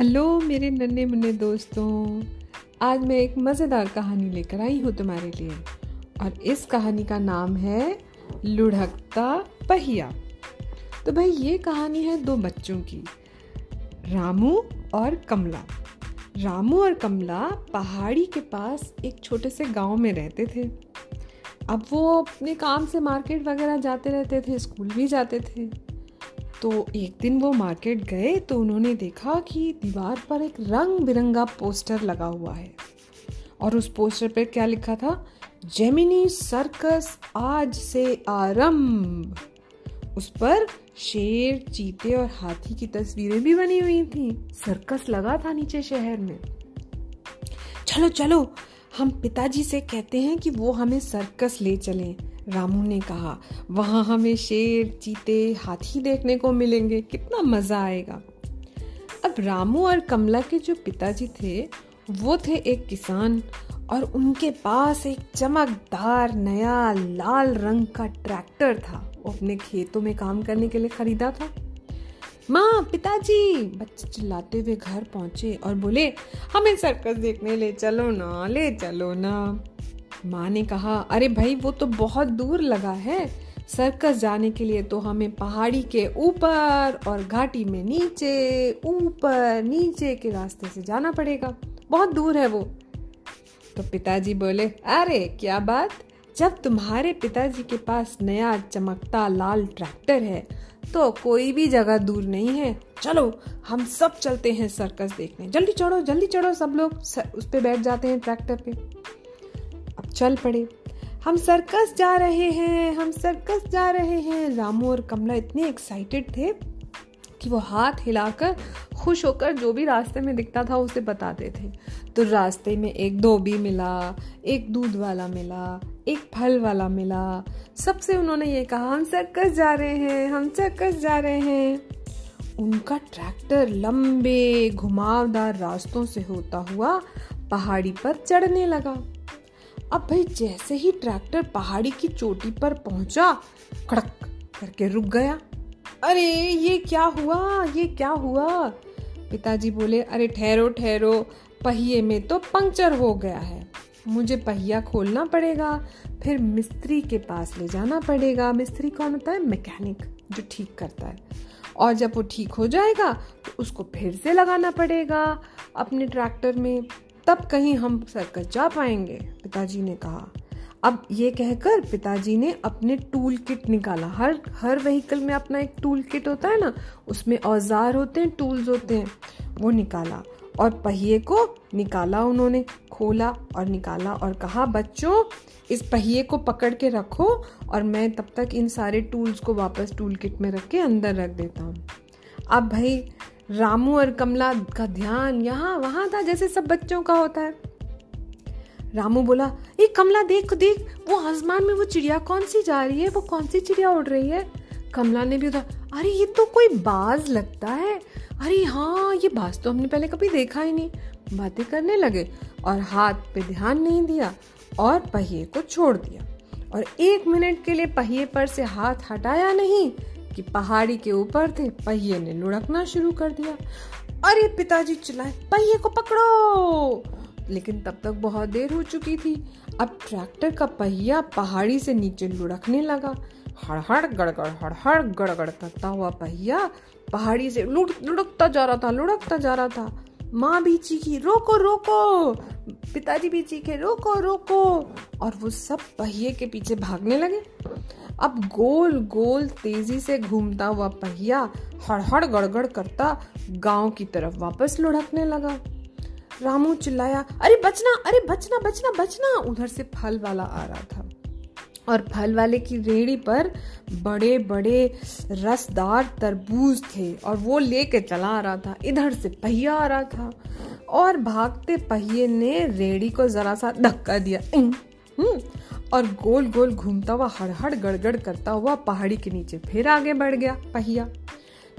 Hello मेरे नन्हे मुन्ने दोस्तों। आज मैं एक मज़ेदार कहानी लेकर आई हूँ तुम्हारे लिए। और इस कहानी का नाम है लुढ़कता पहिया। तो भाई ये कहानी है दो बच्चों की, रामू और कमला। रामू और कमला पहाड़ी के पास एक छोटे से गाँव में रहते थे। अब वो अपने काम से मार्केट वगैरह जाते रहते थे, स्कूल भी जाते थे। तो एक दिन वो मार्केट गए तो उन्होंने देखा कि दीवार पर एक रंग बिरंगा पोस्टर लगा हुआ है। और उस पोस्टर पर क्या लिखा था? जेमिनी सर्कस आज से आरंभ। उस पर शेर, चीते और हाथी की तस्वीरें भी बनी हुई थी। सर्कस लगा था नीचे शहर में। चलो चलो, हम पिताजी से कहते हैं कि वो हमें सर्कस ले चलें। रामू ने कहा, वहाँ हमें शेर, चीते, हाथी देखने को मिलेंगे। कितना मज़ा आएगा। अब रामू और कमला के जो पिताजी थे, वो थे एक किसान और उनके पास एक चमकदार, नया, लाल रंग का ट्रैक्टर था। वो अपने खेतों में काम करने के लिए खरीदा था। माँ, पिताजी! बच्चे चिल्लाते हुए घर पहुँचे और बोले, हमें सर्कस देखने ले चलो ना, ले चलो ना। माँ ने कहा, अरे भाई, वो तो बहुत दूर लगा है। सर्कस जाने के लिए तो हमें पहाड़ी के ऊपर और घाटी में नीचे, ऊपर, नीचे के रास्ते से जाना पड़ेगा। बहुत दूर है वो। तो पिताजी बोले, अरे, क्या बात? जब तुम्हारे पिताजी के पास नया चमकता लाल ट्रैक्टर है तो कोई भी जगह दूर नहीं है। चलो, हम सब चलते हैं सर्कस देखने। जल्दी चढ़ो जल्दी चढ़ो सब लोग। उस पर बैठ जाते हैं ट्रैक्टर पे। चल पड़े। हम सर्कस जा रहे हैं, हम सर्कस जा रहे हैं। रामू और कमला इतने एक्साइटेड थे कि वो हाथ हिलाकर खुश होकर जो भी रास्ते में दिखता था उसे बताते थे। तो रास्ते में एक धोबी मिला, एक दूध वाला मिला, एक फल वाला मिला। सबसे उन्होंने ये कहा, हम सर्कस जा रहे हैं, हम सर्कस जा रहे हैं। उनका ट्रैक्टर लंबे, घुमावदार रास्तों से होता हुआ पहाड़ी पर चढ़ने लगा। अब भाई जैसे ही ट्रैक्टर पहाड़ी की चोटी पर पहुँचा, कड़क करके रुक गया। अरे, ये क्या हुआ? ये क्या हुआ? पिताजी बोले, अरे ठहरो ठहरो, पहिए में तो पंक्चर हो गया है। मुझे पहिया खोलना पड़ेगा, फिर मिस्त्री के पास ले जाना पड़ेगा। मिस्त्री कौन होता है? मैकेनिक, जो ठीक करता है। और जब वो ठीक हो जाएगा तो उसको फिर से लगाना पड़ेगा अपने ट्रैक्टर में। तब कहीं हम सर्कस जा पाएँगे, पिताजी ने कहा। अब ये कहकर पिताजी ने अपने टूल किट निकाला। हर हर व्हीकल में अपना एक टूल किट होता है ना, उसमें औज़ार होते हैं टूल्स होते हैं, वो निकाला। और पहिए को निकाला उन्होंने, खोला और निकाला और कहा, बच्चों, इस पहिए को पकड़ के रखो और मैं तब तक इन सारे टूल्स को वापस टूल किट में रख के अंदर रख देता हूँ। अब भाई रामू और कमला का ध्यान यहाँ, वहाँ था, जैसे सब बच्चों का होता है। रामू बोला ये कमला, देख देख, वो आसमान में वो चिड़िया कौन सी जा रही है? वो कौन सी चिड़िया उड़ रही है? कमला ने भी उधर, अरे, ये तो कोई बाज लगता है। अरे हाँ ये बाज तो हमने पहले कभी देखा ही नहीं। बातें करने लगे और हाथ पे ध्यान नहीं दिया और पहिए को छोड़ दिया। और एक मिनट के लिए पहिए पर से हाथ हटाया नहीं कि पहाड़ी के ऊपर थे, पहिए ने लुढ़कना शुरू कर दिया। अरे पिताजी चिल्लाए, पहिए को पकड़ो! लेकिन तब तक बहुत देर हो चुकी थी। अब ट्रैक्टर का पहिया पहाड़ी से नीचे लुढ़कने लगा। हड़हड़, गड़गड़ हड़हड़, गड़गड़ करता हुआ पहिया पहाड़ी से लुढ़कता जा रहा था, लुढ़कता जा रहा था। माँ भी चीखी रोको रोको! पिताजी भी चीखे रोको रोको! और वो सब पहिए के पीछे भागने लगे। अब गोल गोल तेज़ी से घूमता हुआ पहिया हड़हड़ गड़गड़ करता गाँव की तरफ़ वापस लुढ़कने लगा। रामू चिल्लाया, अरे बचना अरे बचना बचना बचना! उधर से फल वाला आ रहा था। और फल वाले की रेहड़ी पर बड़े बड़े रसदार तरबूज थे और वो लेके चला आ रहा था। इधर से पहिया आ रहा था और भागते पहिए ने रेड़ी को जरा सा धक्का दिया। और गोल गोल घूमता हुआ हड़हड़ गड़गड़ करता हुआ पहाड़ी के नीचे फिर आगे बढ़ गया पहिया।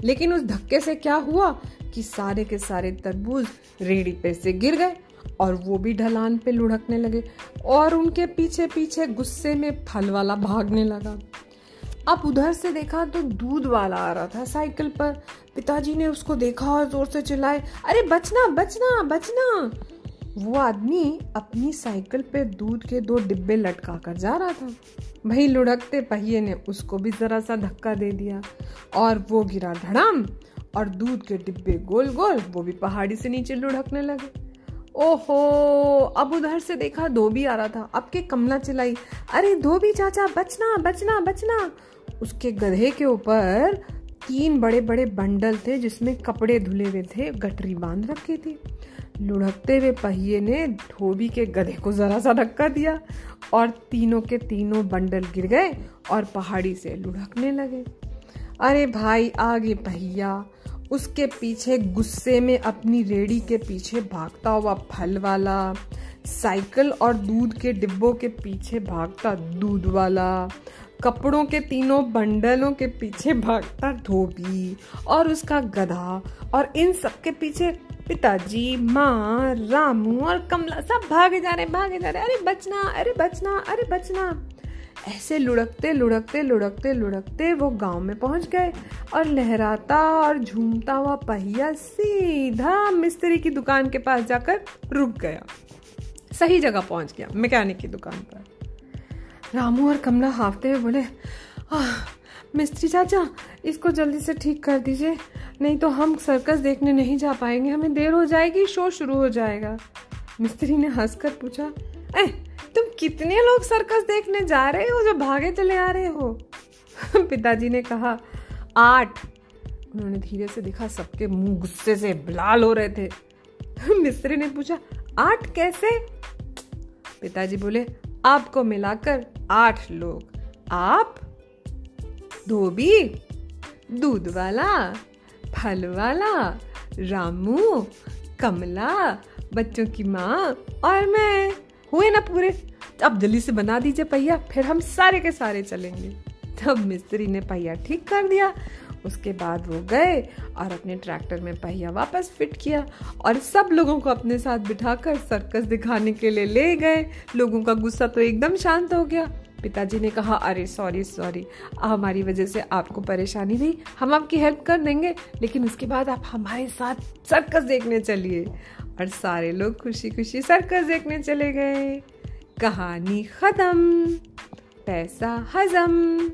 लेकिन उस धक्के से क्या हुआ कि सारे के सारे तरबूज रेड़ी पे से गिर गए और वो भी ढलान पे लुढ़कने लगे और उनके पीछे पीछे गुस्से में फल वाला भागने लगा। अब उधर से देखा तो दूध वाला आ रहा था साइकिल पर। पिताजी ने उसको देखा और ज़ोर से चिल्लाए, अरे बचना बचना बचना! वो आदमी अपनी साइकिल पे दूध के दो डिब्बे लटका कर जा रहा था। भाई लुढ़कते पहिए ने उसको भी जरा सा धक्का दे दिया और वो गिरा धड़ाम और दूध के डिब्बे गोल गोल वो भी पहाड़ी से नीचे लुढ़कने लगे। ओहो, अब उधर से देखा धोबी आ रहा था। अब के कमला चिल्लाई, अरे धोबी चाचा, बचना बचना बचना। उसके गधे के ऊपर तीन बड़े बड़े बंडल थे जिसमें कपड़े धुले हुए थे गटरी बाँध रखी थी। लुढ़कते हुए पहिए ने धोबी के गधे को जरा सा धक्का दिया और तीनों के तीनों बंडल गिर गए और पहाड़ी से लुढ़कने लगे। अरे भाई, आगे पहिया। उसके पीछे गुस्से में अपनी रेडी के पीछे भागता हुआ फल वाला, साइकिल और दूध के डिब्बों के पीछे भागता दूध वाला, कपड़ों के तीनों बंडलों के पीछे भागता धोबी और उसका गधा और इन सब के पीछे पिताजी, माँ, रामू और कमला सब भागे जा रहे भागे जा रहे अरे बचना अरे बचना अरे बचना। ऐसे लुढ़कते लुढ़कते लुढ़कते लुढ़कते वो गाँव में पहुँच गए और लहराता और झूमता हुआ पहिया सीधा मिस्त्री की दुकान के पास जाकर रुक गया। सही जगह पहुँच गया, मैकेनिक की दुकान पर। रामू और कमला हाफते हुए बोले मिस्त्री चाचा, इसको जल्दी से ठीक कर दीजिए। नहीं तो हम सर्कस देखने नहीं जा पाएँगे। हमें देर हो जाएगी शो शुरू हो जाएगा। मिस्त्री ने हंसकर पूछा ए तुम कितने लोग सर्कस देखने जा रहे हो जो भागे चले आ रहे हो? पिताजी ने कहा, आठ. उन्होंने धीरे से देखा, सबके मुँह गुस्से से लाल हो रहे थे। मिस्त्री ने पूछा, आठ कैसे? पिताजी बोले, आपको मिलाकर आठ लोग। आप धोबी दूध वाला फल वाला रामू, कमला, बच्चों की माँ और मैं। हुए ना पूरे। अब जल्दी से बना दीजिए पहिया, फिर हम सारे के सारे चलेंगे। तब मिस्त्री ने पहिया ठीक कर दिया। उसके बाद वो गए और अपने ट्रैक्टर में पहिया वापस फिट किया और सब लोगों को अपने साथ बिठाकर सर्कस दिखाने के लिए ले गए। लोगों का गुस्सा तो एकदम शांत हो गया। पिताजी ने कहा, अरे सॉरी सॉरी हमारी वजह से आपको परेशानी हुई। हम आपकी हेल्प कर देंगे, लेकिन उसके बाद आप हमारे साथ सर्कस देखने चलिए। और सारे लोग खुशी खुशी सर्कस देखने चले गए। कहानी खत्म, पैसा हजम।